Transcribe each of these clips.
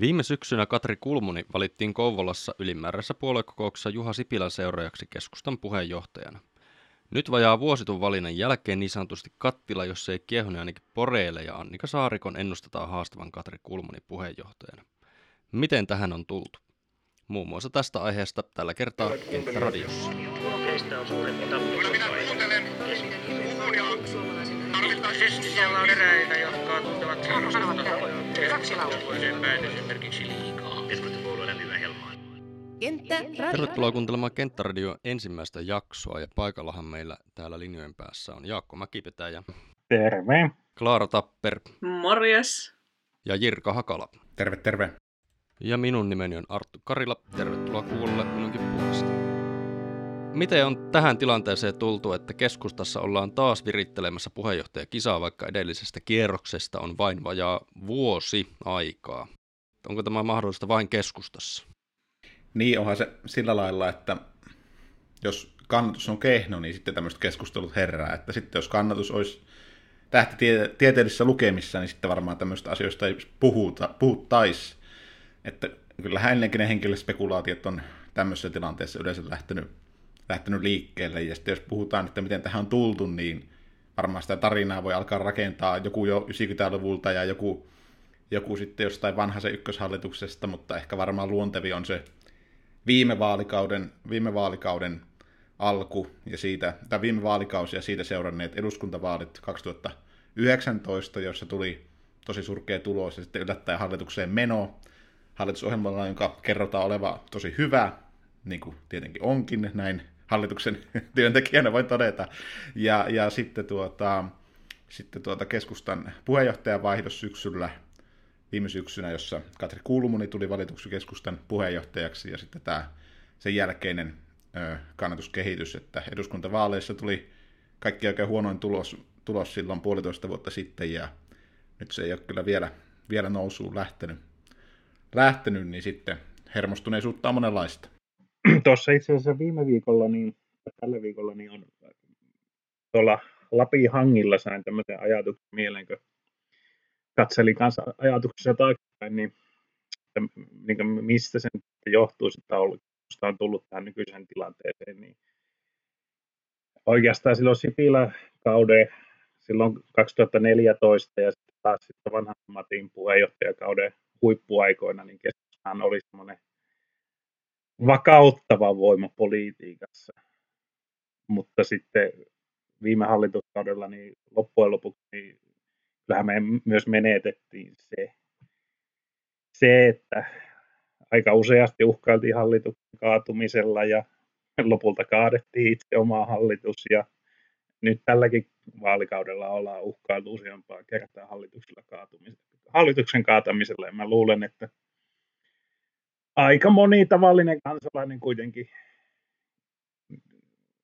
Viime syksynä Katri Kulmuni valittiin Kouvolassa ylimääräisessä puoluekokouksessa Juha Sipilän seuraajaksi keskustan puheenjohtajana. Nyt vajaa vuositun valinnan jälkeen niin sanotusti kattila, jos ei kiehune ainakin poreille ja Annika Saarikon ennustetaan haastavan Katri Kulmuni puheenjohtajana. Miten tähän on tultu? Muun muassa tästä aiheesta tällä kertaa Kenttäradiossa. Ilmeisesti siellä on eräitä, jotka tuntevat esimerkiksi liikaa. Keskustapuolue lämpimä helmaan. Kenttä Tervetuloa kuuntelemaan Kenttäradio ensimmäistä jaksoa ja paikallahan meillä täällä linjojen päässä on Jaakko Mäkipetä ja Terve. Klaara Tapper Morjes. ja Jirka Hakala. Terve, terve. Ja minun nimeni on Arttu Karila. Tervetuloa kuulolle minunkin puolesta. Miten on tähän tilanteeseen tultu, että keskustassa ollaan taas virittelemässä puheenjohtajakisaa, vaikka edellisestä kierroksesta on vain vajaa vuosi aikaa? Onko tämä mahdollista vain keskustassa? Niin onhan se sillä lailla, että jos kannatus on kehno, niin sitten tämmöiset keskustelut herää. Että sitten jos kannatus olisi tähtitieteellisissä lukemissa, niin sitten varmaan tämmöistä asioista ei puhuta, puhuttaisi. Että kyllähän ennenkin ne henkilöspekulaatiot on tämmöisessä tilanteessa yleensä lähtenyt, lähtenyt liikkeelle. Ja sitten jos puhutaan, että miten tähän on tultu, niin varmaan sitä tarinaa voi alkaa rakentaa joku jo 90-luvulta ja joku, joku sitten jostain vanhaisen ykköshallituksesta, mutta ehkä varmaan luontevi on se viime vaalikauden, viime vaalikauden alku ja siitä, tai viime vaalikausi ja siitä seuranneet eduskuntavaalit 2019, jossa tuli tosi surkea tulos ja sitten yllättäen hallitukseen meno hallitusohjelmalla, jonka kerrotaan oleva tosi hyvä, niin kuin tietenkin onkin, näin hallituksen työntekijänä voi todeta. Ja, ja sitten, tuota, sitten tuota keskustan puheenjohtajan vaihdos syksyllä, viime syksynä, jossa Katri Kulmuni tuli valituksi keskustan puheenjohtajaksi ja sitten tämä sen jälkeinen kannatuskehitys, että eduskuntavaaleissa tuli kaikki oikein huonoin tulos, tulos silloin puolitoista vuotta sitten ja nyt se ei ole kyllä vielä, vielä nousuun lähtenyt, lähtenyt, niin sitten hermostuneisuutta on monenlaista. Tuossa itse asiassa viime viikolla, niin tällä viikolla, niin on tuolla Lapin hangilla sain tämmöisen ajatuksen mieleen, kun katselin kanssa ajatuksessa taaksepäin, niin, että, niin kuin mistä sen johtuu, että on, on tullut tähän nykyiseen tilanteeseen, niin oikeastaan silloin Sipilä kauden silloin 2014 ja sitten taas sitten vanhan Matin puheenjohtajakauden huippuaikoina, niin keskustaan oli semmoinen vakauttava voima politiikassa. Mutta sitten viime hallituskaudella niin loppujen lopuksi niin kyllähän me myös menetettiin se, se, että aika useasti uhkailtiin hallituksen kaatumisella ja lopulta kaadettiin itse oma hallitus ja nyt tälläkin vaalikaudella ollaan uhkailtu useampaa kertaa hallituksella kaatumisella, hallituksen kaatamisella ja mä luulen, että aika moni tavallinen kansalainen kuitenkin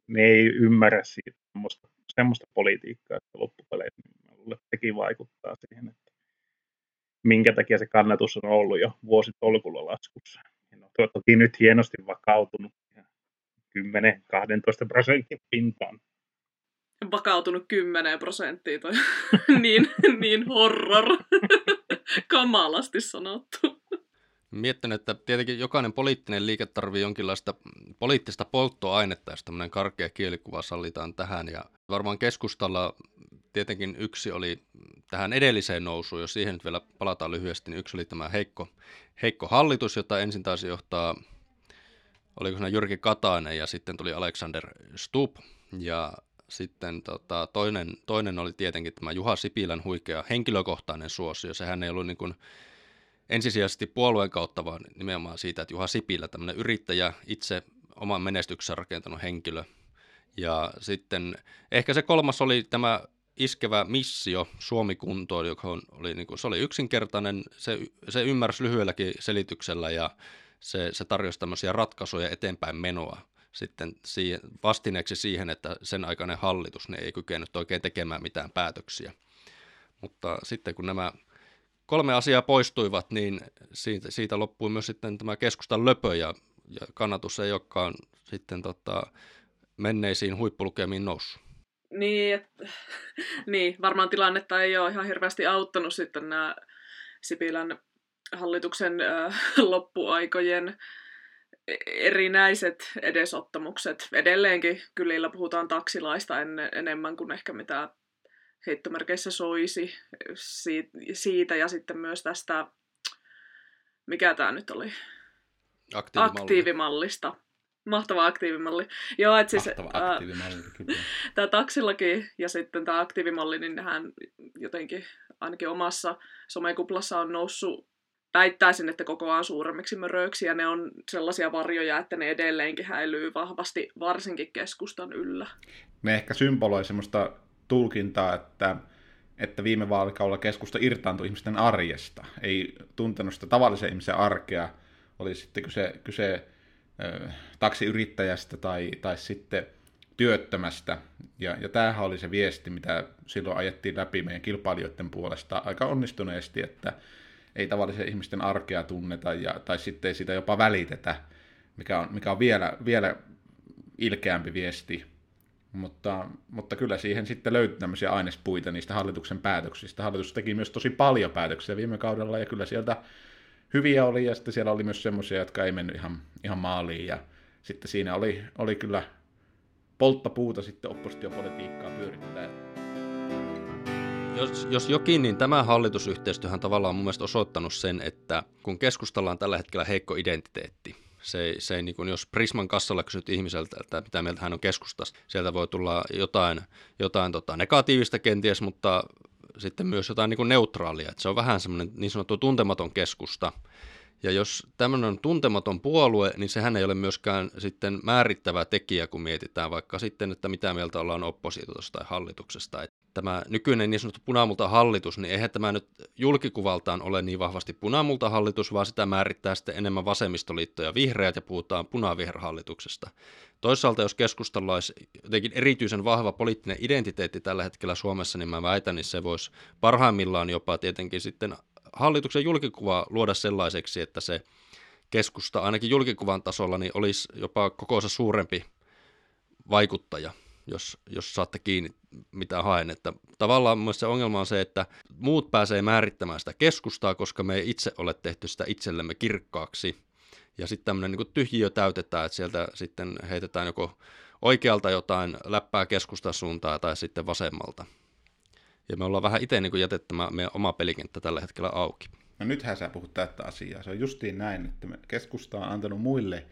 ne ei ymmärrä siitä semmoista, semmoista politiikkaa, että loppupeleissä niin sekin vaikuttaa siihen, että minkä takia se kannatus on ollut jo vuositolkulla laskussa. No, toki nyt hienosti vakautunut 10-12 prosentin pintaan. Vakautunut 10 prosenttia, toi niin, niin horror. Kamalasti sanottu. Miettinyt, että tietenkin jokainen poliittinen liike tarvii jonkinlaista poliittista polttoainetta, jos tämmöinen karkea kielikuva sallitaan tähän. Ja varmaan keskustalla tietenkin yksi oli tähän edelliseen nousuun, jos siihen nyt vielä palataan lyhyesti, niin yksi oli tämä heikko, heikko hallitus, jota ensin taisi johtaa, oliko siinä Jyrki Katainen ja sitten tuli Alexander Stubb ja sitten tota, toinen, toinen oli tietenkin tämä Juha Sipilän huikea henkilökohtainen suosio. Sehän ei ollut niin kuin ensisijaisesti puolueen kautta, vaan nimenomaan siitä, että Juha Sipilä, tämmöinen yrittäjä, itse oman menestyksen rakentanut henkilö. Ja sitten ehkä se kolmas oli tämä iskevä missio Suomi-kuntoon, joka on, oli, niin kuin, se oli yksinkertainen, se, se ymmärsi lyhyelläkin selityksellä ja se, se tarjosi tämmöisiä ratkaisuja eteenpäin menoa sitten siihen, vastineeksi siihen, että sen aikainen hallitus ne ei kykenyt oikein tekemään mitään päätöksiä. Mutta sitten kun nämä kolme asiaa poistuivat, niin siitä, siitä loppui myös sitten tämä keskustan löpö ja, ja kannatus ei olekaan sitten tota, menneisiin huippulukemiin noussut. Niin, et, niin, varmaan tilannetta ei ole ihan hirveästi auttanut sitten nämä Sipilän hallituksen äh, loppuaikojen erinäiset edesottamukset. Edelleenkin kylillä puhutaan taksilaista en, enemmän kuin ehkä mitä heittomerkeissä soisi siitä ja sitten myös tästä, mikä tämä nyt oli? Aktiivimalli. Aktiivimallista. Mahtava aktiivimalli. Joo, et siis, Mahtava aktiivimalli, kyllä. Tämä taksilaki ja sitten tämä aktiivimalli, niin nehän jotenkin ainakin omassa somekuplassa on noussut väittäisin, että kokoaan suuremmiksi möröiksi, ja ne on sellaisia varjoja, että ne edelleenkin häilyy vahvasti, varsinkin keskustan yllä. Ne ehkä symboloi semmoista tulkintaa, että, että viime vaalikaudella keskusta irtaantui ihmisten arjesta. Ei tuntenut sitä tavallisen ihmisen arkea, oli sitten kyse, kyse ö, taksiyrittäjästä tai, tai sitten työttömästä. Ja, ja tämähän oli se viesti, mitä silloin ajettiin läpi meidän kilpailijoiden puolesta aika onnistuneesti, että ei tavallisen ihmisten arkea tunneta ja, tai sitten ei sitä jopa välitetä, mikä on, mikä on vielä, vielä ilkeämpi viesti. Mutta, mutta kyllä siihen sitten löytyi tämmöisiä ainespuita niistä hallituksen päätöksistä. Hallitus teki myös tosi paljon päätöksiä viime kaudella ja kyllä sieltä hyviä oli ja sitten siellä oli myös semmoisia, jotka ei mennyt ihan, ihan maaliin ja sitten siinä oli, oli kyllä polttapuuta sitten oppositiopolitiikkaa pyörittää jos, jos jokin, niin tämä hallitusyhteistyöhän tavallaan on mun mielestä osoittanut sen, että kun keskustalla on tällä hetkellä heikko identiteetti, se, se ei, niin kuin, jos Prisman kassalla kysyt ihmiseltä, että mitä mieltä hän on keskustassa, sieltä voi tulla jotain, jotain tota, negatiivista kenties, mutta sitten myös jotain niin kuin neutraalia. Että se on vähän semmoinen niin sanottu tuntematon keskusta. Ja jos tämmöinen on tuntematon puolue, niin sehän ei ole myöskään sitten määrittävä tekijä, kun mietitään vaikka sitten, että mitä mieltä ollaan oppositiosta tai hallituksesta. Että tämä nykyinen niin sanottu punamulta hallitus, niin eihän tämä nyt julkikuvaltaan ole niin vahvasti punamulta hallitus, vaan sitä määrittää sitten enemmän vasemmistoliitto ja vihreät ja puhutaan punaviherhallituksesta. Toisaalta jos keskustalla olisi jotenkin erityisen vahva poliittinen identiteetti tällä hetkellä Suomessa, niin mä väitän, niin se voisi parhaimmillaan jopa tietenkin sitten hallituksen julkikuva luoda sellaiseksi, että se keskusta ainakin julkikuvan tasolla niin olisi jopa kokoonsa suurempi vaikuttaja, jos, jos saatte kiinni mitä haen. Että tavallaan mun se ongelma on se, että muut pääsee määrittämään sitä keskustaa, koska me ei itse ole tehty sitä itsellemme kirkkaaksi. Ja sitten tämmöinen niin tyhjiö täytetään, että sieltä sitten heitetään joko oikealta jotain läppää keskustan suuntaan tai sitten vasemmalta. Ja me ollaan vähän itse niin jätetty meidän oma pelikenttä tällä hetkellä auki. No nythän sä puhut tästä asiaa. Se on justiin näin, että keskusta on antanut muille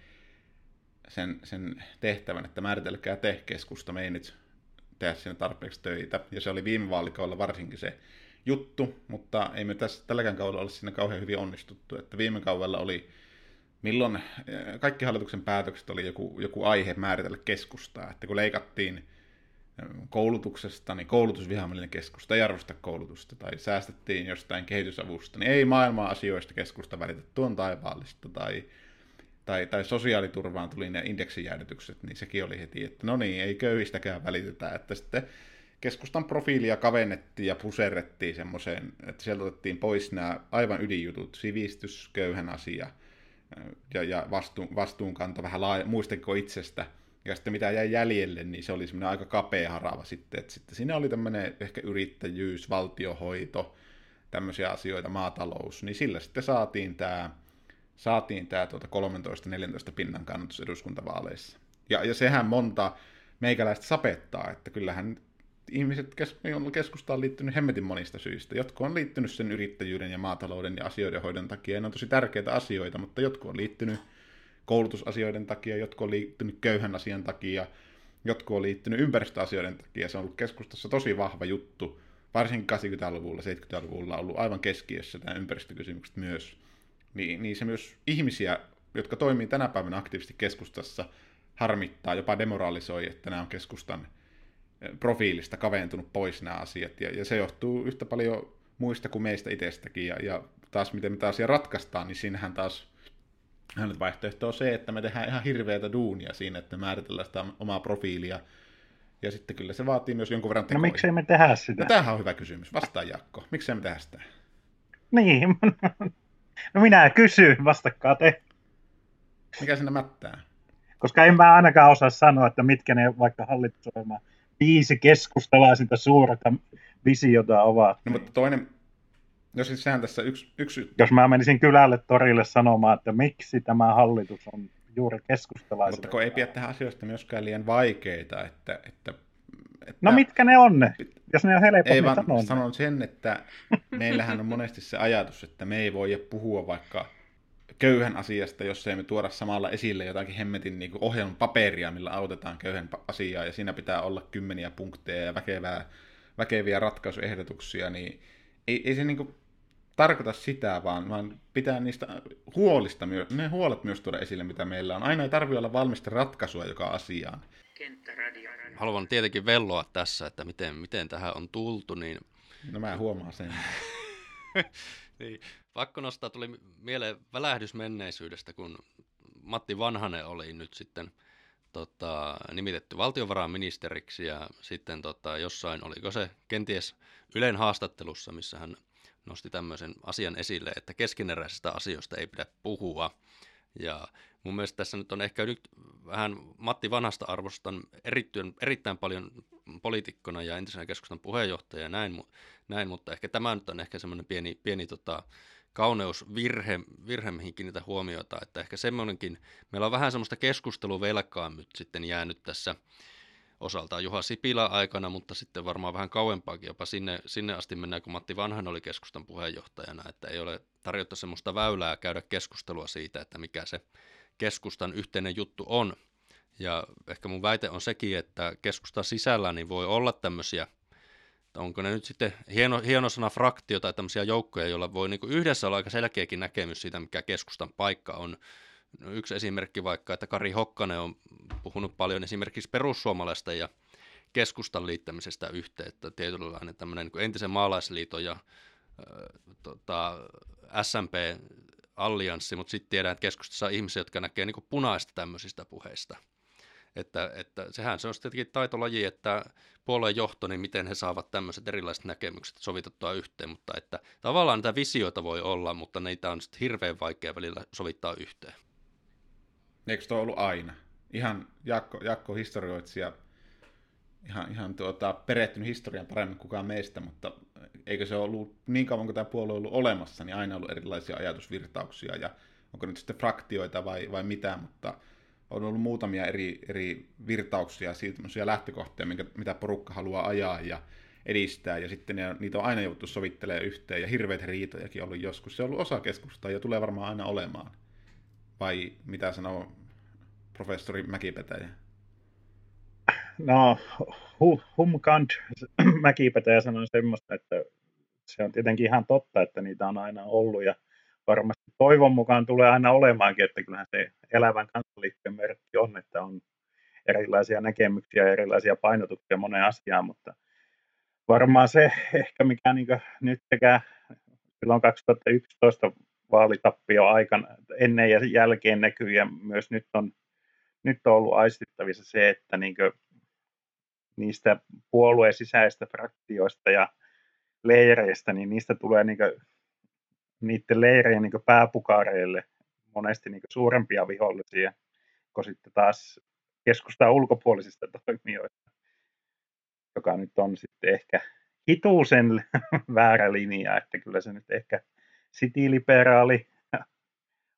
sen, sen tehtävän, että määritelkää te keskusta, me ei nyt tehdä siinä tarpeeksi töitä. Ja se oli viime vaalikaudella varsinkin se juttu, mutta ei me tässä tälläkään kaudella ole siinä kauhean hyvin onnistuttu. Että viime kaudella oli, milloin eh, kaikki hallituksen päätökset oli joku, joku aihe määritellä keskustaa. Että kun leikattiin koulutuksesta, niin koulutusvihamielinen keskusta ei arvosta koulutusta, tai säästettiin jostain kehitysavusta, niin ei maailman asioista keskusta välitä tuon taivaallista, tai, tai, tai sosiaaliturvaan tuli ne indeksijäädytykset, niin sekin oli heti, että no niin, ei köyhistäkään välitetä, että sitten keskustan profiilia kavennettiin ja puserrettiin semmoiseen, että sieltä otettiin pois nämä aivan ydinjutut, sivistys, köyhän asia, ja, ja vastuun, vastuunkanto vähän laaja, muistako itsestä, ja sitten mitä jäi jäljelle, niin se oli semmoinen aika kapea harava sitten. Että sitten siinä oli tämmöinen ehkä yrittäjyys, valtiohoito, tämmöisiä asioita, maatalous. Niin sillä sitten saatiin tämä saatiin tämä tuota 13-14 pinnan kannatus eduskuntavaaleissa. Ja, ja sehän monta meikäläistä sapettaa, että kyllähän ihmiset kes- on keskustaan liittynyt hemmetin monista syistä. Jotkut on liittynyt sen yrittäjyyden ja maatalouden ja asioiden hoidon takia, ja ne on tosi tärkeitä asioita, mutta jotkut on liittynyt koulutusasioiden takia, jotkut on liittynyt köyhän asian takia, jotkut on liittynyt ympäristöasioiden takia. Se on ollut keskustassa tosi vahva juttu, varsinkin 80-luvulla, 70-luvulla on ollut aivan keskiössä tämä ympäristökysymykset myös. Niin, niin se myös ihmisiä, jotka toimii tänä päivänä aktiivisesti keskustassa, harmittaa, jopa demoralisoi, että nämä on keskustan profiilista kaventunut pois nämä asiat. Ja, ja se johtuu yhtä paljon muista kuin meistä itsestäkin. Ja, ja taas miten me taas asia ratkaistaan, niin siinähän taas hänet vaihtoehto on se, että me tehdään ihan hirveätä duunia siinä, että määritellään sitä omaa profiilia. Ja sitten kyllä se vaatii myös jonkun verran tekoja. No miksei me tehdä sitä? No tämähän on hyvä kysymys. Vastaa Jakko. Miksei me tehdä sitä? Niin. No minä kysyn, vastakkaa te. Mikä sinne mättää? Koska en mä ainakaan osaa sanoa, että mitkä ne vaikka No siis sehän tässä yksi, yksi... Jos mä menisin kylälle torille sanomaan, että miksi tämä hallitus on juuri keskustalaisille. Mutta kun ei pidä tehdä asioista myöskään liian vaikeita, että... että, että no mitkä ne on ne? Jos ne on helpot, ei niin vaan sanon. sanon sen, että meillähän on monesti se ajatus, että me ei voi puhua vaikka köyhän asiasta, jos ei me tuoda samalla esille jotakin hemmetin niin ohjelman paperia, millä autetaan köyhän asiaa, ja siinä pitää olla kymmeniä punkteja ja väkevää, väkeviä ratkaisuehdotuksia, niin ei, ei se niin kuin tarkoita sitä, vaan, vaan pitää niistä huolista, myös, ne huolet myös tuoda esille, mitä meillä on. Aina ei tarvitse olla valmista ratkaisua joka asiaan. Haluan tietenkin velloa tässä, että miten, miten tähän on tultu, niin No mä huomaan sen. niin, pakko nostaa, tuli mieleen välähdys menneisyydestä, kun Matti Vanhanen oli nyt sitten tota, nimitetty valtiovarainministeriksi ja sitten tota, jossain, oliko se kenties Ylen haastattelussa, missä hän nosti tämmöisen asian esille, että keskeneräisistä asioista ei pidä puhua. Ja mun mielestä tässä nyt on ehkä nyt vähän Matti Vanhasta arvostan erittäin, erittäin paljon poliitikkona ja entisenä keskustan puheenjohtaja ja näin, näin, mutta ehkä tämä nyt on ehkä semmoinen pieni, pieni tota, kauneusvirhe, virhe, mihin kiinnitä huomiota, että ehkä semmoinenkin, meillä on vähän semmoista keskusteluvelkaa nyt sitten jäänyt tässä osaltaan Juha Sipilä aikana, mutta sitten varmaan vähän kauempaakin jopa sinne, sinne asti mennään, kun Matti Vanhan oli keskustan puheenjohtajana, että ei ole tarjottu semmoista väylää käydä keskustelua siitä, että mikä se keskustan yhteinen juttu on. Ja ehkä mun väite on sekin, että keskustan sisällä niin voi olla tämmöisiä, onko ne nyt sitten hieno, hieno sana fraktio tai tämmöisiä joukkoja, joilla voi niin yhdessä olla aika selkeäkin näkemys siitä, mikä keskustan paikka on. No, yksi esimerkki vaikka, että Kari Hokkanen on puhunut paljon esimerkiksi perussuomalaista ja keskustan liittämisestä yhteen, että tietynlainen tämmöinen niin entisen maalaisliiton ja äh, tota, SMP-allianssi, mutta sitten tiedän, että keskustassa on ihmisiä, jotka näkee niin punaista tämmöisistä puheista. Että, että sehän se on tietenkin taitolaji, että puolueen johto, niin miten he saavat tämmöiset erilaiset näkemykset sovitettua yhteen, mutta että tavallaan näitä visioita voi olla, mutta niitä on sitten hirveän vaikea välillä sovittaa yhteen. Eikö tuo ollut aina? Ihan Jakko, Jakko historioitsija, ihan, ihan tuota, perehtynyt historian paremmin kukaan meistä, mutta eikö se ollut niin kauan kuin tämä puolue on ollut olemassa, niin aina ollut erilaisia ajatusvirtauksia ja onko nyt sitten fraktioita vai, vai mitä, mutta on ollut muutamia eri, eri virtauksia, siitä lähtökohtia, minkä, mitä porukka haluaa ajaa ja edistää, ja sitten ne, niitä on aina jouduttu sovittelemaan yhteen, ja hirveät riitojakin ollut joskus. Se on ollut osa keskustaa ja tulee varmaan aina olemaan. Vai mitä sanoo professori Mäkipetäjä? No, Humkant Mäkipetäjä sanoi semmoista, että se on tietenkin ihan totta, että niitä on aina ollut, ja varmasti toivon mukaan tulee aina olemaankin, että kyllähän se elävän kansanliikkeen merkki on, että on erilaisia näkemyksiä ja erilaisia painotuksia moneen asiaan, mutta varmaan se ehkä mikä niin nyt sekä silloin 2011 vaalitappio aikana ennen ja jälkeen näkyy ja myös nyt on, nyt on ollut aistittavissa se, että niin niistä puolueen sisäistä fraktioista ja leireistä, niin niistä tulee niin niiden leirien niin pääpukareille monesti niin suurempia vihollisia kuin sitten taas keskustaa ulkopuolisista toimijoista, joka nyt on sitten ehkä hituusen väärä linja, että kyllä se nyt ehkä citiliberaali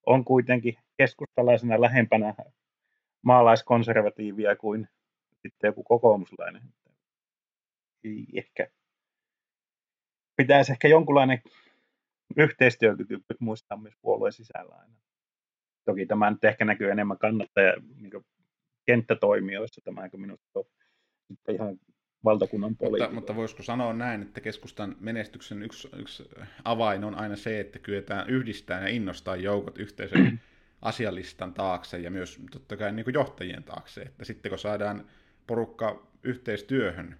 on kuitenkin keskustalaisena lähempänä maalaiskonservatiivia kuin sitten joku kokoomuslainen. Ei ehkä. Pitäisi ehkä jonkunlainen yhteistyökyky muistaa myös puolueen sisällä aina. Toki tämä nyt ehkä näkyy enemmän kannattaja niin kenttätoimijoissa, tämä kun minusta on ihan valtakunnan politiikka. Mutta, mutta voisiko sanoa näin, että keskustan menestyksen yksi, yksi avain on aina se, että kyetään yhdistää ja innostaa joukot yhteisen asialistan taakse ja myös totta kai niin johtajien taakse. Että sitten kun saadaan porukka yhteistyöhön,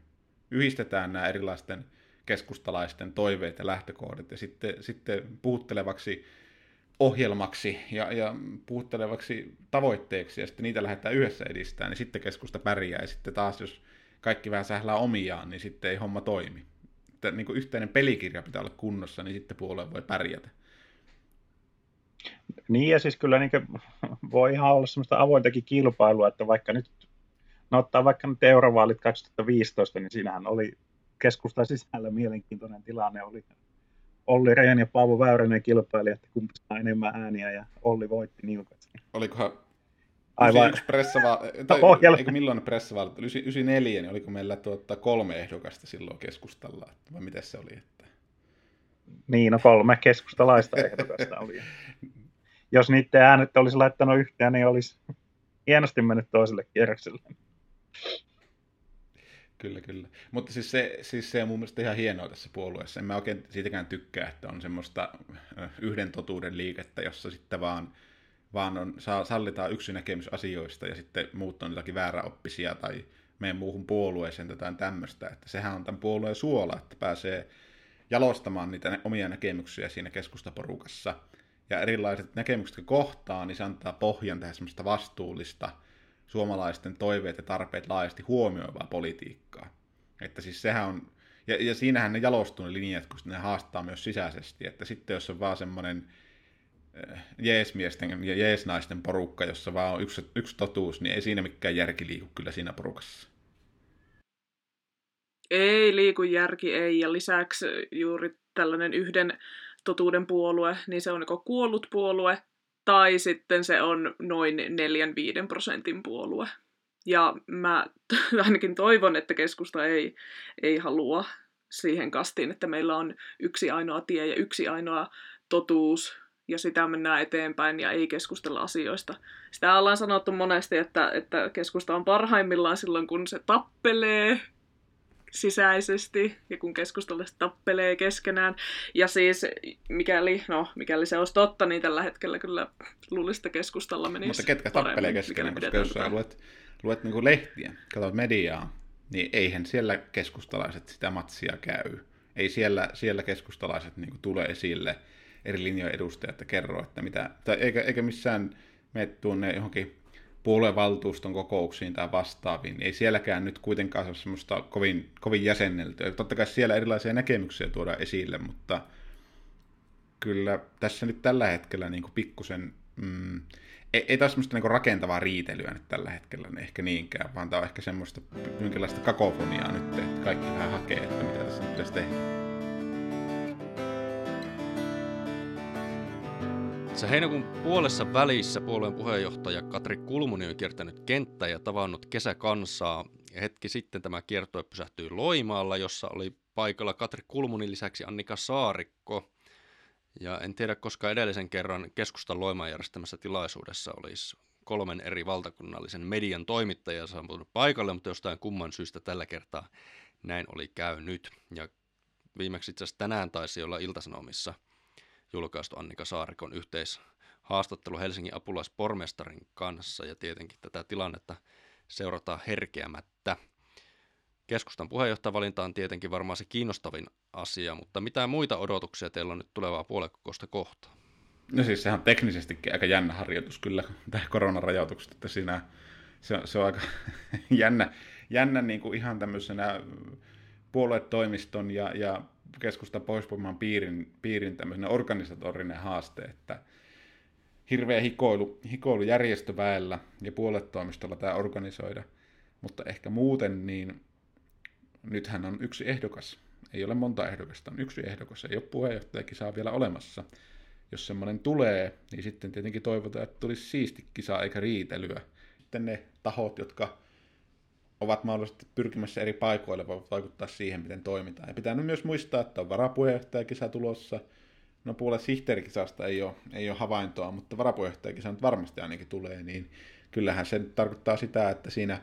yhdistetään nämä erilaisten keskustalaisten toiveet ja lähtökohdat ja sitten, sitten puhuttelevaksi ohjelmaksi ja, ja puhuttelevaksi tavoitteeksi ja sitten niitä lähdetään yhdessä edistämään, niin sitten keskusta pärjää ja sitten taas jos kaikki vähän sählää omiaan, niin sitten ei homma toimi. Että niin kuin yhteinen pelikirja pitää olla kunnossa, niin sitten puolue voi pärjätä. Niin ja siis kyllä niin voi ihan olla semmoista avointakin kilpailua, että vaikka nyt, no ottaa vaikka nyt eurovaalit 2015, niin siinähän oli keskustan sisällä mielenkiintoinen tilanne, oli, Olli Rehn ja Paavo Väyränen kilpaili, että kumpi saa enemmän ääniä ja Olli voitti niukasti. Olikohan Aivan. 91 pressava, tai, Ohjelma. eikö milloin pressavaalit, 94, niin oliko meillä tuota kolme ehdokasta silloin keskustalla, vai miten se oli? Että... Niin, no kolme keskustalaista ehdokasta oli. Jos niiden äänet olisi laittanut yhteen, niin olisi hienosti mennyt toiselle kierrokselle. Kyllä, kyllä. Mutta siis se, siis se on mun mielestä ihan hienoa tässä puolueessa. En mä oikein siitäkään tykkää, että on semmoista yhden totuuden liikettä, jossa sitten vaan, vaan on, saa, sallitaan yksi näkemys asioista ja sitten muut on jotakin vääräoppisia tai meidän muuhun puolueeseen tai jotain tämmöistä. Että sehän on tämän puolueen suola, että pääsee jalostamaan niitä omia näkemyksiä siinä keskustaporukassa. Ja erilaiset näkemykset, jotka kohtaa, niin se antaa pohjan tehdä semmoista vastuullista, suomalaisten toiveet ja tarpeet laajasti huomioivaa politiikkaa. Että siis sehän on, ja, ja siinähän ne jalostuu ne linjat, kun ne haastaa myös sisäisesti, että sitten jos on vaan semmoinen äh, jeesmiesten ja jeesnaisten porukka, jossa vaan on yksi, yksi totuus, niin ei siinä mikään järki liiku kyllä siinä porukassa. Ei liiku järki, ei. Ja lisäksi juuri tällainen yhden totuuden puolue, niin se on joko kuollut puolue, tai sitten se on noin 4-5 prosentin puolue. Ja mä ainakin toivon, että keskusta ei, ei halua siihen kastiin, että meillä on yksi ainoa tie ja yksi ainoa totuus, ja sitä mennään eteenpäin ja ei keskustella asioista. Sitä ollaan sanottu monesti, että, että keskusta on parhaimmillaan silloin, kun se tappelee sisäisesti ja kun keskustalaiset tappelee keskenään. Ja siis mikäli, no, mikäli se olisi totta, niin tällä hetkellä kyllä luulisin, että keskustalla menisi Mutta ketkä tappelee keskenään, koska jos sä luet, luet niin lehtiä, katsot mediaa, niin eihän siellä keskustalaiset sitä matsia käy. Ei siellä, siellä keskustalaiset niin tule esille eri linjojen edustajat ja kerro, että mitä, tai eikä, eikä missään mene tuonne johonkin puoluevaltuuston kokouksiin tai vastaaviin, niin ei sielläkään nyt kuitenkaan ole semmoista kovin, kovin jäsenneltyä. Totta kai siellä erilaisia näkemyksiä tuodaan esille, mutta kyllä tässä nyt tällä hetkellä niin kuin pikkusen, mm, ei, ei taas semmoista niin rakentavaa riitelyä nyt tällä hetkellä niin ehkä niinkään, vaan tämä on ehkä semmoista jonkinlaista kakofoniaa nyt, että kaikki vähän hakee, että mitä tässä nyt pitäisi tehdä. Se heinäkuun puolessa välissä puolueen puheenjohtaja Katri Kulmuni on kiertänyt kenttää ja tavannut kesäkansaa. Ja hetki sitten tämä kiertue pysähtyi Loimaalla, jossa oli paikalla Katri Kulmunin lisäksi Annika Saarikko. Ja en tiedä, koska edellisen kerran keskustan Loimaan järjestämässä tilaisuudessa olisi kolmen eri valtakunnallisen median toimittajia saapunut paikalle, mutta jostain kumman syystä tällä kertaa näin oli käynyt. Ja viimeksi itse asiassa tänään taisi olla Iltasanomissa julkaistu Annika Saarikon yhteishaastattelu Helsingin apulaispormestarin kanssa ja tietenkin tätä tilannetta seurataan herkeämättä. Keskustan puheenjohtajavalinta on tietenkin varmaan se kiinnostavin asia, mutta mitä muita odotuksia teillä on nyt tulevaa puoluekokousta kohtaan? No siis sehän on teknisestikin aika jännä harjoitus kyllä, tämä koronarajoitukset, että siinä se, on- se on aika jännä, jännä niin kuin ihan tämmöisenä puoluetoimiston ja, ja keskusta poispuimaan piirin, piirin tämmöinen organisatorinen haaste, että hirveä hikoilu, hikoilu järjestöväellä ja puoluetoimistolla tämä organisoida, mutta ehkä muuten niin nythän on yksi ehdokas, ei ole monta ehdokasta, on yksi ehdokas, ei ole puheenjohtajakisaa vielä olemassa. Jos semmoinen tulee, niin sitten tietenkin toivotaan, että tulisi siisti kisa eikä riitelyä. Sitten ne tahot, jotka ovat mahdollisesti pyrkimässä eri paikoille, voivat vaikuttaa siihen, miten toimitaan. Ja pitää myös muistaa, että on varapuheenjohtajakisa tulossa. No puolet sihteerikisasta ei ole, ei ole havaintoa, mutta varapuheenjohtajakisa nyt varmasti ainakin tulee, niin kyllähän se nyt tarkoittaa sitä, että siinä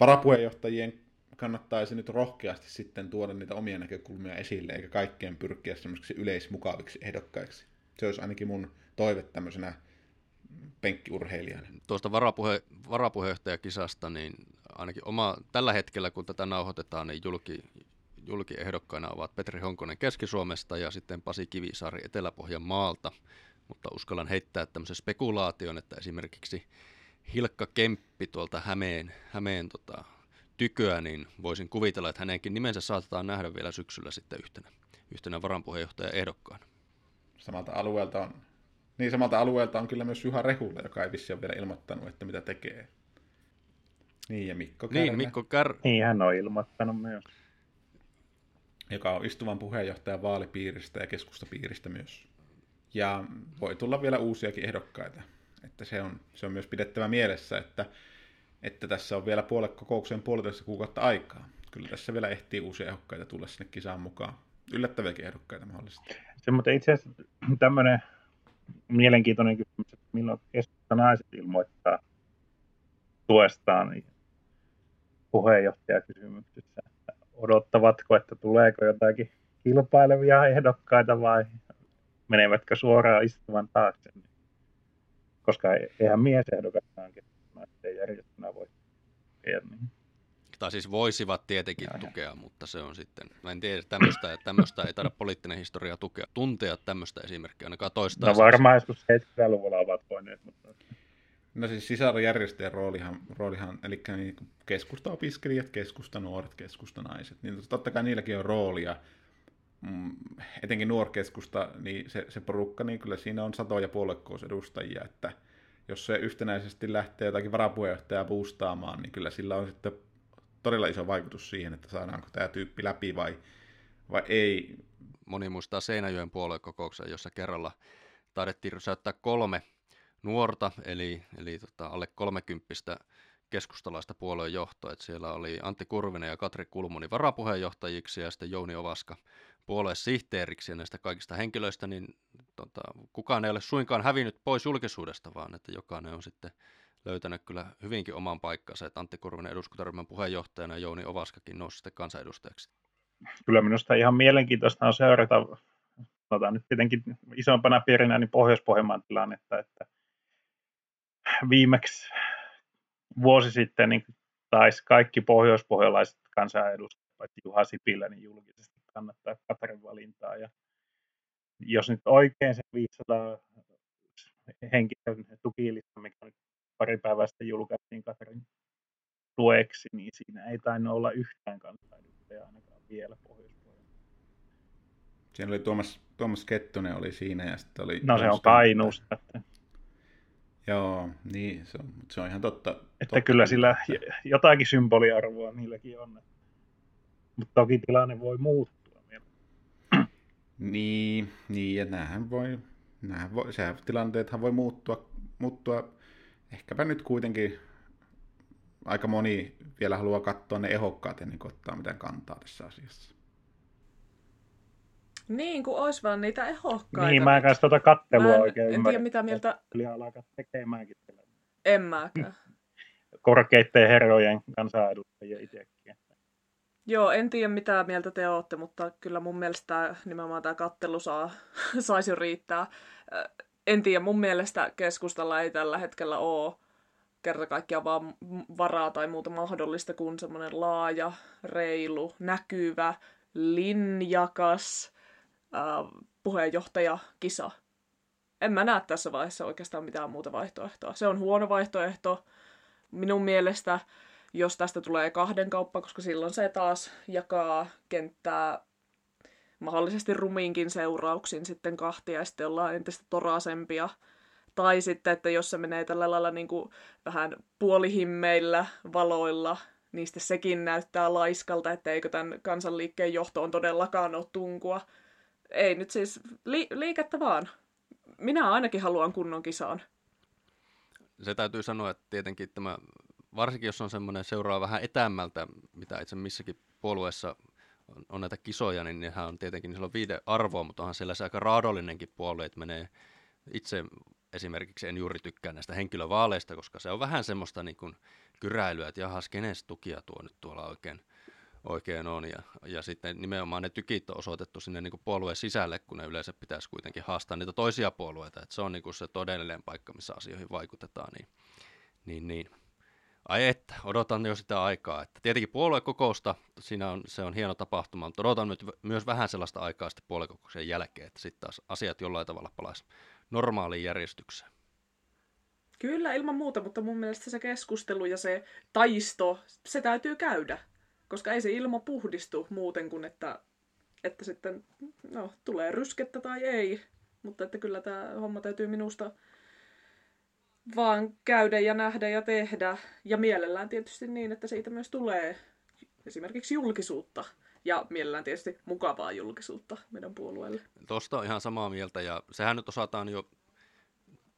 varapuheenjohtajien kannattaisi nyt rohkeasti sitten tuoda niitä omia näkökulmia esille, eikä kaikkeen pyrkiä semmoisiksi yleismukaviksi ehdokkaiksi. Se olisi ainakin mun toive tämmöisenä penkkiurheilijana. Tuosta varapuhe, varapuheenjohtajakisasta, niin ainakin oma, tällä hetkellä kun tätä nauhoitetaan, niin julki, julkiehdokkaina ovat Petri Honkonen Keski-Suomesta ja sitten Pasi Kivisaari Etelä-Pohjan maalta. Mutta uskallan heittää tämmöisen spekulaation, että esimerkiksi Hilkka Kemppi tuolta Hämeen, Hämeen tota, tyköä, niin voisin kuvitella, että hänenkin nimensä saatetaan nähdä vielä syksyllä sitten yhtenä, yhtenä varanpuheenjohtajan ehdokkaana. Samalta alueelta on, niin samalta alueelta on kyllä myös Juha Rehula, joka ei vissi ole vielä ilmoittanut, että mitä tekee. Niin, ja Mikko Kärnä. Niin, Mikko Kär, Niin, hän on ilmoittanut myös. joka on istuvan puheenjohtajan vaalipiiristä ja keskustapiiristä myös. Ja voi tulla vielä uusiakin ehdokkaita. Että se on, se on myös pidettävä mielessä, että, että tässä on vielä puolekokoukseen puolitoista kuukautta aikaa. Kyllä tässä vielä ehtii uusia ehdokkaita tulla sinne kisaan mukaan. Yllättäviäkin ehdokkaita mahdollisesti. Se, mutta itse asiassa tämmöinen mielenkiintoinen kysymys, että milloin keskusta naiset ilmoittaa tuestaan puheenjohtajakysymyksissä. Että odottavatko, että tuleeko jotakin kilpailevia ehdokkaita vai menevätkö suoraan istuvan taakse. Koska eihän miesehdokataan naisten järjestönä voi tehdä niin. Tai siis voisivat tietenkin ja, tukea, ja. mutta se on sitten, mä en tiedä, tämmöistä, tämmöistä ei taida poliittinen historia tukea, tuntea tämmöistä esimerkkiä ainakaan toista. No varmaan joskus 70-luvulla ovat voineet, mutta... No siis sisarojärjestöjen roolihan, roolihan eli niin keskusta-opiskelijat, keskusta-nuoret, keskusta-naiset, niin totta kai niilläkin on roolia, mm, etenkin nuorkeskusta, niin se, se porukka, niin kyllä siinä on satoja puoluekousedustajia, että jos se yhtenäisesti lähtee jotakin varapuheenjohtajaa boostaamaan, niin kyllä sillä on sitten todella iso vaikutus siihen, että saadaanko tämä tyyppi läpi vai, vai ei. Moni muistaa Seinäjoen puoluekokouksen, jossa kerralla taidettiin rysäyttää kolme nuorta, eli, eli tota, alle kolmekymppistä keskustalaista puolueen johtoa. Että siellä oli Antti Kurvinen ja Katri Kulmuni varapuheenjohtajiksi ja sitten Jouni Ovaska puolueen sihteeriksi ja näistä kaikista henkilöistä, niin tota, kukaan ei ole suinkaan hävinnyt pois julkisuudesta, vaan että jokainen on sitten löytänyt kyllä hyvinkin oman paikkansa, että Antti Kurvinen eduskuntaryhmän puheenjohtajana ja Jouni Ovaskakin nousi sitten kansanedustajaksi. Kyllä minusta ihan mielenkiintoista on seurata, sanotaan nyt tietenkin isompana piirinä, niin Pohjois-Pohjanmaan tilannetta, että viimeksi vuosi sitten niin taisi kaikki pohjoispohjalaiset kansanedustajat, paitsi Juha Sipilä, niin julkisesti kannattaa Katarin valintaa. Ja jos nyt oikein se 500 henkilön tukilista, mikä nyt pari päivää sitten julkaistiin Katarin tueksi, niin siinä ei tainnut olla yhtään kansanedustajaa ainakaan vielä pohjois Siinä oli Tuomas, Tuomas Kettunen oli siinä ja sitten oli... No se on Kainuusta. Että... Joo, niin, se on, se on ihan totta. Että totta kyllä sillä jotakin symboliarvoa niilläkin on. Mutta toki tilanne voi muuttua. Niin, niin ja näähän voi, näähän voi, sehän tilanteethan voi muuttua, muuttua. Ehkäpä nyt kuitenkin aika moni vielä haluaa katsoa ne ehokkaat ennen kuin ottaa mitään kantaa tässä asiassa. Niin, kun olisi vaan niitä ehokkaita. Niin, mä en kanssa tuota kattelua en, oikein En tiedä, mitä mieltä... Kyllä alkaa tekemäänkin. En mäkään. Korkeitten herrojen kansanedustajia itsekin. Joo, en tiedä mitä mieltä te olette, mutta kyllä mun mielestä nimenomaan tämä kattelu saa, saisi jo riittää. En tiedä, mun mielestä keskustalla ei tällä hetkellä ole kerta kaikkiaan vaan varaa tai muuta mahdollista kuin semmoinen laaja, reilu, näkyvä, linjakas äh, puheenjohtajakisa. En mä näe tässä vaiheessa oikeastaan mitään muuta vaihtoehtoa. Se on huono vaihtoehto minun mielestä, jos tästä tulee kahden kauppa, koska silloin se taas jakaa kenttää mahdollisesti rumiinkin seurauksin sitten kahtia ja sitten ollaan entistä toraisempia. Tai sitten, että jos se menee tällä lailla niin kuin vähän puolihimmeillä valoilla, niin sitten sekin näyttää laiskalta, että eikö tämän kansanliikkeen johtoon todellakaan ole tunkua ei nyt siis li- liikettä vaan. Minä ainakin haluan kunnon kisaan. Se täytyy sanoa, että tietenkin tämä, varsinkin jos on semmoinen seuraa vähän etämmältä, mitä itse missäkin puolueessa on, on näitä kisoja, niin nehän on tietenkin, niin on viide arvoa, mutta onhan siellä se aika raadollinenkin puolue, että menee itse esimerkiksi en juuri tykkää näistä henkilövaaleista, koska se on vähän semmoista niin kuin kyräilyä, että jahas, kenes tukia tuo nyt tuolla oikein oikein on. Ja, ja sitten nimenomaan ne tykit on osoitettu sinne niin kuin puolueen sisälle, kun ne yleensä pitäisi kuitenkin haastaa niitä toisia puolueita. Että se on niin kuin se todellinen paikka, missä asioihin vaikutetaan. Niin, niin, niin. Ai että, odotan jo sitä aikaa. Että tietenkin puoluekokousta, siinä on, se on hieno tapahtuma, mutta odotan nyt myös vähän sellaista aikaa sitten puoluekokouksen jälkeen, että sitten taas asiat jollain tavalla palaisi normaaliin järjestykseen. Kyllä, ilman muuta, mutta mun mielestä se keskustelu ja se taisto, se täytyy käydä koska ei se ilma puhdistu muuten kuin, että, että sitten no, tulee ryskettä tai ei. Mutta että kyllä tämä homma täytyy minusta vaan käydä ja nähdä ja tehdä. Ja mielellään tietysti niin, että siitä myös tulee esimerkiksi julkisuutta. ja mielellään tietysti mukavaa julkisuutta meidän puolueelle. Tuosta on ihan samaa mieltä ja sehän nyt osataan jo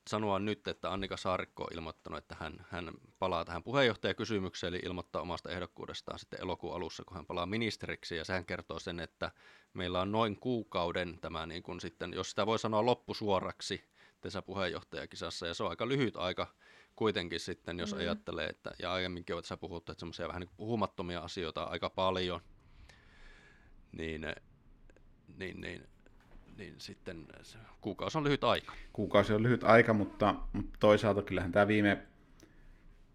sanoa nyt, että Annika Saarikko on ilmoittanut, että hän, hän palaa tähän puheenjohtajakysymykseen, eli ilmoittaa omasta ehdokkuudestaan sitten elokuun alussa, kun hän palaa ministeriksi, ja sehän kertoo sen, että meillä on noin kuukauden tämä, niin kuin sitten, jos sitä voi sanoa loppusuoraksi tässä puheenjohtajakisassa, ja se on aika lyhyt aika kuitenkin sitten, jos mm. ajattelee, että, ja aiemminkin on tässä puhuttu, että semmoisia vähän niin puhumattomia asioita aika paljon, niin, niin, niin niin sitten kuukausi on lyhyt aika. Kuukausi on lyhyt aika, mutta, mutta toisaalta kyllähän tämä viime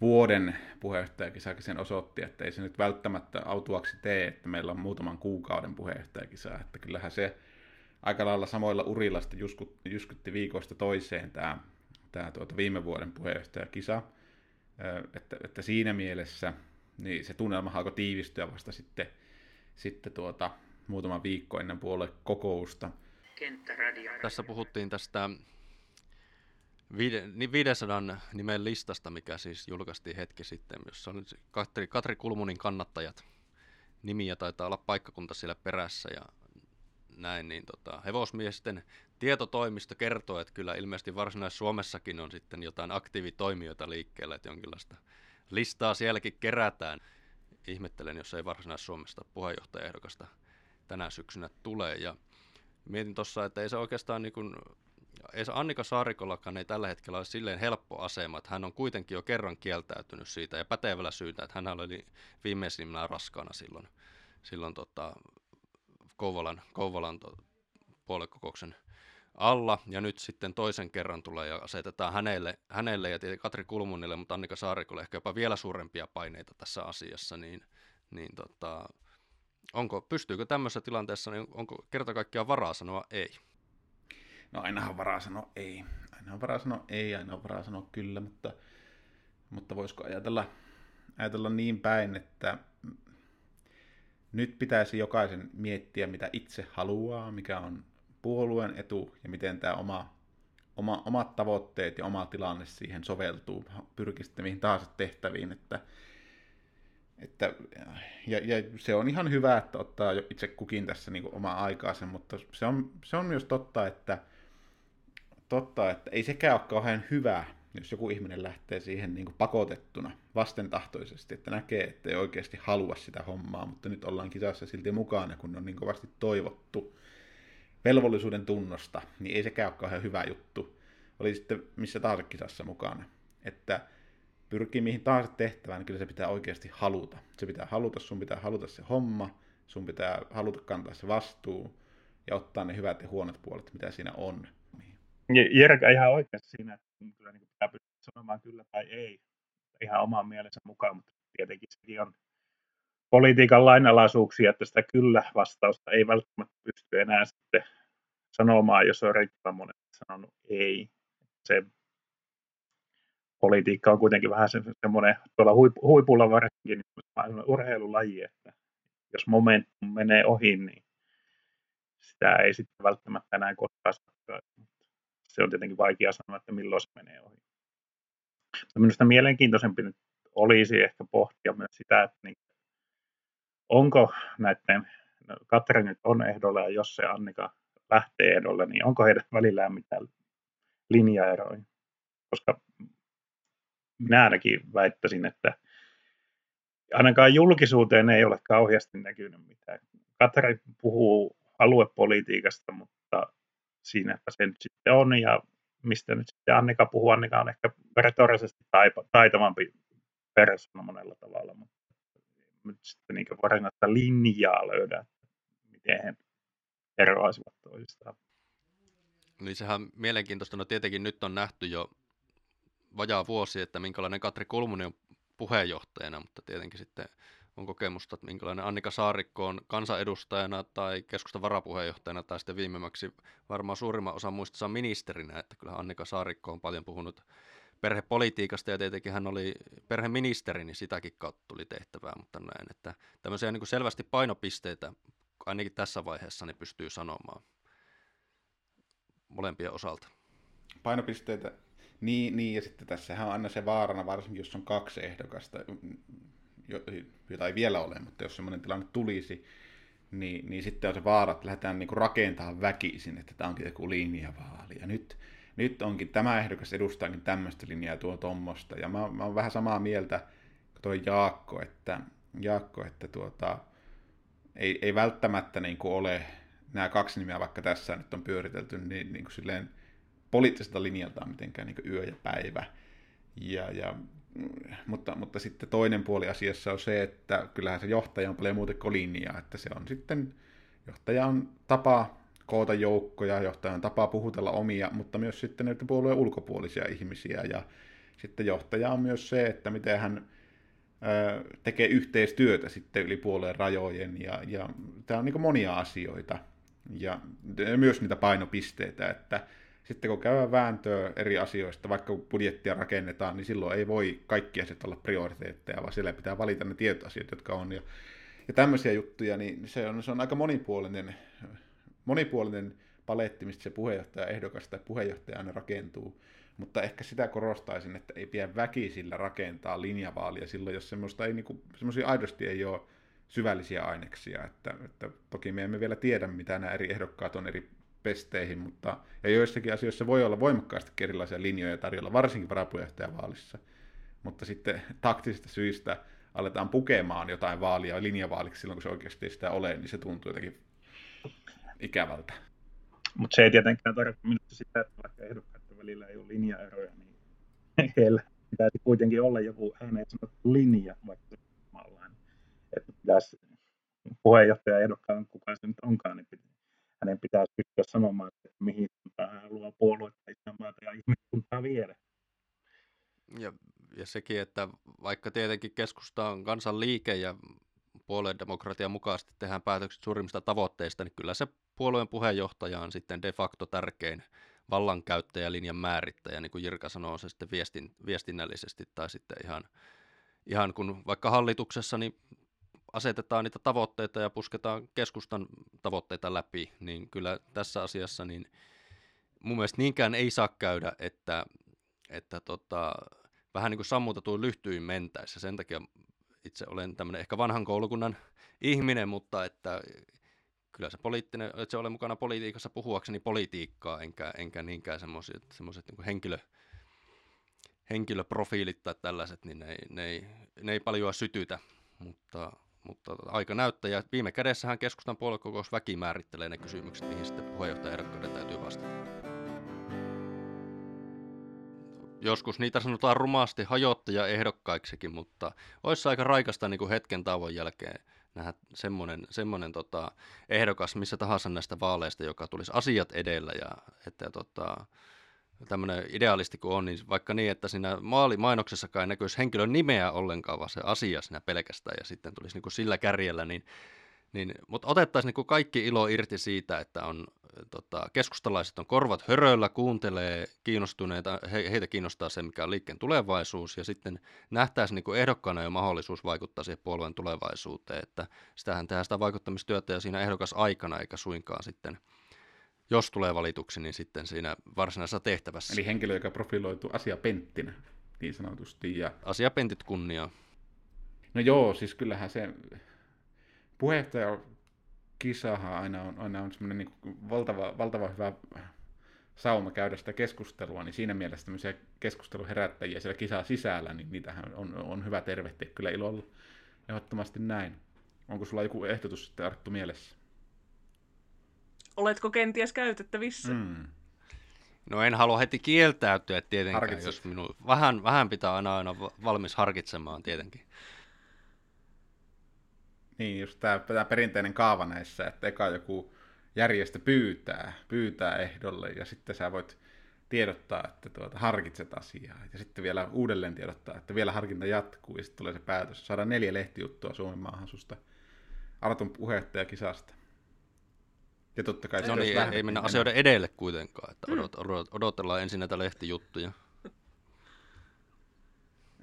vuoden puheenjohtajakisakin sen osoitti, että ei se nyt välttämättä autuaksi tee, että meillä on muutaman kuukauden puheenjohtajakisa, että kyllähän se aika lailla samoilla urilla sitten jyskytti viikosta toiseen tämä, tämä tuota viime vuoden puheenjohtajakisa, että, että siinä mielessä niin se tunnelma alkoi tiivistyä vasta sitten, sitten tuota, muutama viikko ennen puoluekokousta. Kenttäradio. Tässä puhuttiin tästä 500 niin nimen listasta, mikä siis julkaistiin hetki sitten, jossa on Katri, Katri Kulmunin kannattajat. Nimiä taitaa olla paikkakunta siellä perässä ja näin, niin tota, hevosmiesten tietotoimisto kertoo, että kyllä ilmeisesti Varsinais-Suomessakin on sitten jotain aktiivitoimijoita liikkeellä, että jonkinlaista listaa sielläkin kerätään. Ihmettelen, jos ei Varsinais-Suomesta puheenjohtajaehdokasta tänä syksynä tulee. Ja mietin tuossa, että ei se oikeastaan niin kuin, ei se Annika Saarikollakaan ei tällä hetkellä ole silleen helppo asema, että hän on kuitenkin jo kerran kieltäytynyt siitä ja pätevällä syytä, että hän oli viimeisimmillään raskaana silloin, silloin tota, Kouvolan, Kouvolan to, puoluekokouksen alla, ja nyt sitten toisen kerran tulee ja asetetaan hänelle, hänelle ja Katri Kulmunille, mutta Annika Saarikolle ehkä jopa vielä suurempia paineita tässä asiassa, niin, niin tota, Onko, pystyykö tämmöisessä tilanteessa, niin onko kerta kaikkiaan varaa sanoa ei? No ainahan varaa sanoa ei. Aina on varaa sanoa ei, aina on varaa sanoa kyllä, mutta, mutta voisiko ajatella, ajatella niin päin, että nyt pitäisi jokaisen miettiä, mitä itse haluaa, mikä on puolueen etu ja miten tämä oma, oma, omat tavoitteet ja oma tilanne siihen soveltuu. Pyrkii sitten mihin tahansa tehtäviin, että että, ja, ja, se on ihan hyvä, että ottaa itse kukin tässä niin omaa aikaansa, mutta se on, se on myös totta että, totta, että ei sekään ole kauhean hyvä, jos joku ihminen lähtee siihen niin pakotettuna, vastentahtoisesti, että näkee, että ei oikeasti halua sitä hommaa, mutta nyt ollaan kisassa silti mukana, kun on niin kovasti toivottu velvollisuuden tunnosta, niin ei sekään ole kauhean hyvä juttu. Oli sitten missä tahansa kisassa mukana. Että pyrkii mihin tahansa tehtävään, niin kyllä se pitää oikeasti haluta. Se pitää haluta, sun pitää haluta se homma, sun pitää haluta kantaa se vastuu ja ottaa ne hyvät ja huonot puolet, mitä siinä on. Jerka ihan oikeasti siinä, että kyllä niin pitää pystyä sanomaan kyllä tai ei ihan oman mielensä mukaan, mutta tietenkin sekin on politiikan lainalaisuuksia, että sitä kyllä-vastausta ei välttämättä pysty enää sitten sanomaan, jos on riittävän monet sanonut ei. Se politiikka on kuitenkin vähän se, semmoinen tuolla huipulla varsinkin niin urheilulaji, että jos momentum menee ohi, niin sitä ei sitten välttämättä enää koskaan saa. Se on tietenkin vaikea sanoa, että milloin se menee ohi. Mutta minusta mielenkiintoisempi nyt olisi ehkä pohtia myös sitä, että niin, onko näiden, no Katri nyt on ehdolla ja jos se Annika lähtee ehdolle, niin onko heidän välillään mitään linjaeroja? Koska minä ainakin väittäisin, että ainakaan julkisuuteen ei ole kauheasti näkynyt mitään. Katari puhuu aluepolitiikasta, mutta siinäpä se nyt sitten on, ja mistä nyt sitten Annika puhuu, Annika on ehkä retorisesti taitavampi persona monella tavalla, mutta nyt sitten niin varsinaista linjaa löydä, miten he eroaisivat toisistaan. Niin sehän mielenkiintoista. No tietenkin nyt on nähty jo vajaa vuosi, että minkälainen Katri Kulmunen on puheenjohtajana, mutta tietenkin sitten on kokemusta, että minkälainen Annika Saarikko on kansanedustajana tai keskustan varapuheenjohtajana tai sitten viimemmäksi varmaan suurimman osan muistissa ministerinä, että kyllä Annika Saarikko on paljon puhunut perhepolitiikasta ja tietenkin hän oli perheministeri, niin sitäkin kautta tuli tehtävää, mutta näin, että tämmöisiä niin kuin selvästi painopisteitä ainakin tässä vaiheessa niin pystyy sanomaan molempien osalta. Painopisteitä niin, niin, ja sitten tässähän on aina se vaarana, varsinkin jos on kaksi ehdokasta, jota ei vielä ole, mutta jos semmoinen tilanne tulisi, niin, niin sitten on se vaara, että lähdetään niin rakentamaan väkisin, että tämä onkin joku linjavaali. Ja nyt, nyt onkin tämä ehdokas edustaakin tämmöistä linjaa tuo tuommoista. Ja mä, mä oon vähän samaa mieltä kuin tuo Jaakko, että, Jaakko, että tuota, ei, ei välttämättä niin ole nämä kaksi nimeä, vaikka tässä nyt on pyöritelty, niin, niin kuin silleen poliittiselta linjaltaan mitenkään niin yö ja päivä. Ja, ja, mutta, mutta sitten toinen puoli asiassa on se, että kyllähän se johtaja on paljon muuta kuin linjaa, että se on sitten, johtaja on tapa koota joukkoja, johtaja on tapa puhutella omia, mutta myös sitten näitä puolueen ulkopuolisia ihmisiä, ja sitten johtaja on myös se, että miten hän tekee yhteistyötä sitten yli puoleen rajojen, ja, ja tämä on niin monia asioita, ja myös niitä painopisteitä, että sitten kun käydään vääntöä eri asioista, vaikka budjettia rakennetaan, niin silloin ei voi kaikki asiat olla prioriteetteja, vaan siellä pitää valita ne tietoasiat, jotka on. Ja, ja tämmöisiä juttuja, niin se on, se on aika monipuolinen, monipuolinen paletti, mistä se puheenjohtaja ehdokas tai puheenjohtaja aina rakentuu. Mutta ehkä sitä korostaisin, että ei pidä väkisillä rakentaa linjavaalia silloin, jos semmoista ei, niin semmoisia aidosti ei ole syvällisiä aineksia. Että, että toki me emme vielä tiedä, mitä nämä eri ehdokkaat on eri pesteihin, mutta ja joissakin asioissa voi olla voimakkaasti erilaisia linjoja tarjolla, varsinkin varapuheenjohtajavaalissa. Mutta sitten taktisista syistä aletaan pukemaan jotain vaalia linjavaaliksi silloin, kun se oikeasti ei sitä ole, niin se tuntuu jotenkin ikävältä. Mutta se ei tietenkään tarkoita minusta sitä, että vaikka ehdokkaiden välillä ei ole linjaeroja, niin heillä pitäisi kuitenkin olla joku ääneen sanottu linja, vaikka että pitäisi puheenjohtaja ehdokkaan, kuka se nyt onkaan, niin hänen pitäisi pystyä sanomaan, että mihin hän haluaa puoluetta, isänmaata ja ihmiskuntaa viedä. Ja, ja sekin, että vaikka tietenkin keskusta on kansanliike ja puolueen demokratian mukaisesti tehdään päätökset suurimmista tavoitteista, niin kyllä se puolueen puheenjohtaja on sitten de facto tärkein vallankäyttäjä, linjan määrittäjä, niin kuin Jirka sanoo se sitten viestin, viestinnällisesti tai sitten ihan, ihan kun vaikka hallituksessa, niin asetetaan niitä tavoitteita ja pusketaan keskustan tavoitteita läpi, niin kyllä tässä asiassa niin mun mielestä niinkään ei saa käydä, että, että tota, vähän niin kuin sammutetuin lyhtyin mentäisi. Sen takia itse olen tämmöinen ehkä vanhan koulukunnan ihminen, mutta että kyllä se poliittinen, että se ole mukana politiikassa puhuakseni politiikkaa, enkä, enkä niinkään semmoiset, semmoiset niin henkilö, henkilöprofiilit tai tällaiset, niin ne, ne, ei, ne ei paljon sytytä, mutta mutta aika näyttää. Ja viime kädessähän keskustan puoluekokous väki määrittelee ne kysymykset, mihin sitten puheenjohtajaehdokkaiden täytyy vastata. Joskus niitä sanotaan rumasti hajottaja-ehdokkaiksikin, mutta olisi aika raikasta niin kuin hetken tauon jälkeen nähdä semmoinen, semmoinen tota, ehdokas missä tahansa näistä vaaleista, joka tulisi asiat edellä ja että tota, tämmöinen idealisti kuin on, niin vaikka niin, että siinä maalimainoksessakaan ei näkyisi henkilön nimeä ollenkaan, vaan se asia siinä pelkästään ja sitten tulisi niin kuin sillä kärjellä, niin, niin mutta otettaisiin niin kuin kaikki ilo irti siitä, että on tota, keskustalaiset on korvat höröllä, kuuntelee kiinnostuneita, he, heitä kiinnostaa se, mikä on liikkeen tulevaisuus, ja sitten nähtäisiin niin kuin ehdokkaana jo mahdollisuus vaikuttaa siihen puolueen tulevaisuuteen, että sitähän tehdään sitä vaikuttamistyötä ja siinä ehdokas aikana, eikä suinkaan sitten – jos tulee valituksi, niin sitten siinä varsinaisessa tehtävässä. Eli henkilö, joka profiloituu asiapenttinä, niin sanotusti. Ja... Asiapentit kunniaa. No joo, siis kyllähän se puheenjohtaja kisahan aina on, aina on semmoinen niin valtava, valtava hyvä sauma käydä sitä keskustelua, niin siinä mielessä tämmöisiä keskusteluherättäjiä siellä kisaa sisällä, niin niitähän on, on hyvä tervehtiä kyllä ilolla. Ehdottomasti näin. Onko sulla joku ehdotus sitten Arttu mielessä? Oletko kenties käytettävissä? Mm. No en halua heti kieltäytyä tietenkään, Harkitset. jos minun vähän, vähän pitää aina, aina valmis harkitsemaan tietenkin. Niin, just tämä, tämä perinteinen kaava näissä, että eka joku järjestö pyytää, pyytää ehdolle ja sitten sä voit tiedottaa, että tuota, harkitset asiaa. Ja sitten vielä uudelleen tiedottaa, että vielä harkinta jatkuu ja sitten tulee se päätös. Saadaan neljä lehtijuttua Suomen maahan susta Artun puheenjohtajakisasta. Ja totta kai no niin, ei, ei mennä asioiden edelle kuitenkaan, että odot, odot, odotellaan ensin näitä lehtijuttuja.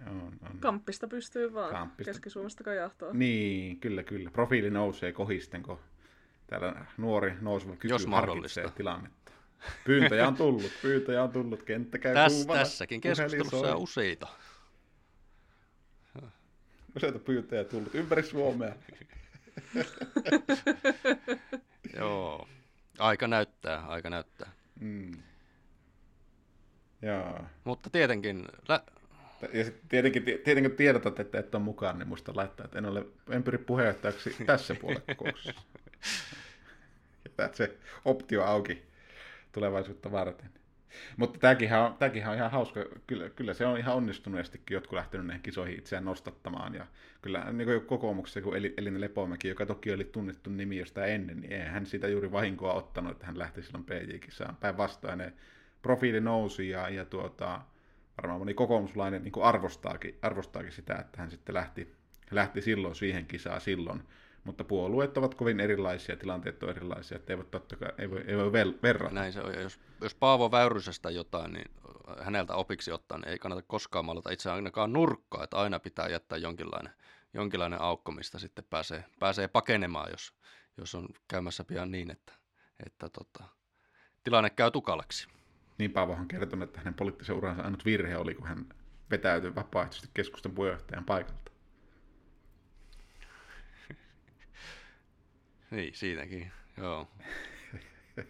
On, on. Kamppista pystyy vaan Kamppista. Keski-Suomesta kajahtaa. Niin, kyllä, kyllä. Profiili nousee kohisten, kun täällä nuori nouseva kyky Jos mahdollista. tilannetta. Pyyntöjä on tullut, pyyntöjä on tullut, kenttä käy Täs, kuumana. Tässäkin keskustelussa on useita. Useita pyyntöjä tullut ympäri Suomea. Joo. Aika näyttää, aika näyttää. Mm. Joo. Mutta tietenkin, lä- Ja tietenkin, tietenkin kun tiedotat, että et ole mukaan, niin muista laittaa, että en, ole, en pyri puheenjohtajaksi tässä. Jätät se optio auki tulevaisuutta varten. Mutta tämäkin on, on ihan hauska. Kyllä, kyllä se on ihan onnistuneestikin jotkut lähtenyt näihin kisoihin itseään nostattamaan. Ja kyllä niin kuin kokoomuksessa, kun Elina Lepomäki, joka toki oli tunnettu nimi jostain ennen, niin eihän hän sitä juuri vahinkoa ottanut, että hän lähti silloin PJ-kisaan. Päinvastoin ne profiili nousi ja, ja tuota, varmaan moni kokoomuslainen niin arvostaakin, arvostaakin sitä, että hän sitten lähti, lähti silloin siihen kisaan silloin. Mutta puolueet ovat kovin erilaisia, tilanteet ovat erilaisia, että ei voi, totta kai, ei voi, ei voi verrata. Näin se on. Ja jos, jos Paavo Väyrysestä jotain, niin häneltä opiksi ottaa, niin ei kannata koskaan maalata itse ainakaan nurkkaa, että aina pitää jättää jonkinlainen, jonkinlainen aukko, mistä sitten pääsee, pääsee pakenemaan, jos, jos on käymässä pian niin, että, että tota, tilanne käy tukalaksi. Niin Paavohan on kertonut, että hänen poliittisen uransa ainut virhe oli, kun hän vetäytyi vapaaehtoisesti keskustan puheenjohtajan paikalta. Niin, siinäkin, joo.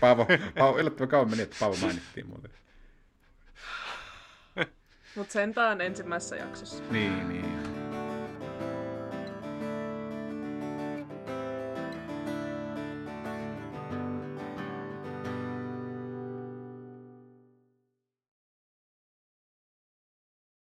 Paavo, Paavo yllättävän kauan meni, että Paavo mainittiin muuten. Mutta sentään ensimmäisessä jaksossa. Niin, niin.